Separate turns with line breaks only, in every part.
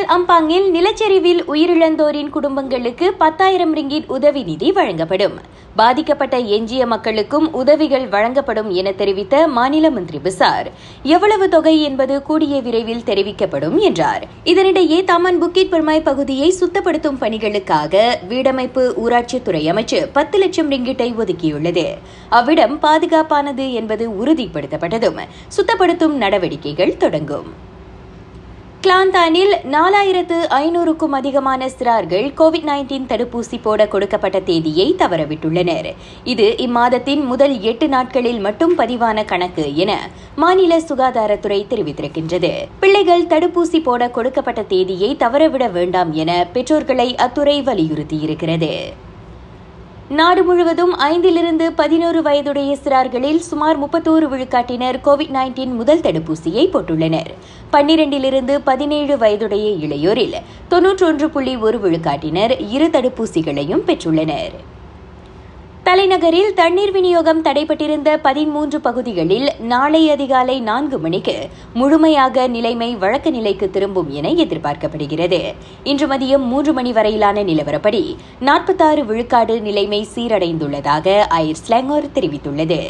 புயல் அம்பாங்கில் நிலச்சரிவில் உயிரிழந்தோரின் குடும்பங்களுக்கு பத்தாயிரம் ரிங்கிட் உதவி நிதி வழங்கப்படும். பாதிக்கப்பட்ட எஞ்சிய மக்களுக்கும் உதவிகள் வழங்கப்படும் என தெரிவித்த மாநில மந்திரி பிசார். எவ்வளவு தொகை என்பது கூடிய விரைவில் தெரிவிக்கப்படும் என்றார். இதனிடையே தாமன் புக்கிட் பெருமாய் பகுதியை சுத்தப்படுத்தும் பணிகளுக்காக வீடமைப்பு ஊராட்சித்துறை அமைச்சு பத்து லட்சம் ரிங்கிட்டை ஒதுக்கியுள்ளது. அவ்விடம் பாதுகாப்பானது என்பது உறுதிப்படுத்தப்பட்டதும் சுத்தப்படுத்தும் நடவடிக்கைகள் தொடங்கும். கிளாந்தானில் நாலாயிரத்து ஐநூறுக்கும் அதிகமான சிறார்கள் கோவிட் நைன்டீன் தடுப்பூசி போட கொடுக்கப்பட்ட தேதியை தவறவிட்டுள்ளனர். இது இம்மாதத்தின் முதல் எட்டு நாட்களில் மட்டும் பதிவான கணக்கு என மாநில சுகாதாரத்துறை தெரிவித்திருக்கின்றது. பிள்ளைகள் தடுப்பூசி போட கொடுக்கப்பட்ட தேதியை தவறவிட வேண்டாம் என பெற்றோர்களை அத்துறை வலியுறுத்தியிருக்கிறது. நாடு முழுவதும் ஐந்திலிருந்து பதினோரு வயதுடைய சிறார்களில் சுமார் முப்பத்தோரு விழுக்காட்டினர் கோவிட் நைன்டீன் முதல் தடுப்பூசியை போட்டுள்ளனர். பன்னிரண்டிலிருந்து பதினேழு வயதுடைய இளையோரில் தொன்னூற்றொன்று புள்ளி ஒரு விழுக்காட்டினர் இரு தடுப்பூசிகளையும் பெற்றுள்ளனர். தலைநகரில் தண்ணீர் விநியோகம் தடைப்பட்டிருந்த பதிமூன்று பகுதிகளில் நாளை அதிகாலை நான்கு மணிக்கு முழுமையாக நிலைமை வழக்க நிலைக்கு திரும்பும் என எதிர்பார்க்கப்படுகிறது. இன்று மதியம் மூன்று மணி வரையிலான நிலவரப்படி நாற்பத்தாறு விழுக்காடு நிலைமை சீரடைந்துள்ளதாக ஐர் ஸ்லாங்கோர் தெரிவித்துள்ளது.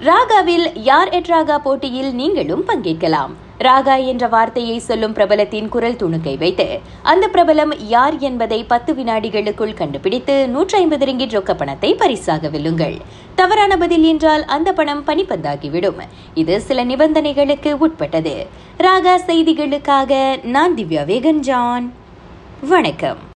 ராகாவில் யார் எட் ராகா போட்டியில் நீங்களும் பங்கேற்கலாம். ராகா என்ற வார்த்தையை சொல்லும் பிரபலத்தின் குரல் துணுக்கை வைத்து அந்த பிரபலம் யார் என்பதை பத்து வினாடிகளுக்குள் கண்டுபிடித்து நூற்றி ஐம்பது ரிங்கிட் ரொக்க பணத்தை பரிசாக வெல்லுங்கள். தவறான பதில் என்றால் அந்த பணம் பனிப்பந்தாகிவிடும் இது சில நிபந்தனைகளுக்கு உட்பட்டது. ராகா செய்திகளுக்காக நான் திவ்யா வேகன் ஜான் வணக்கம்.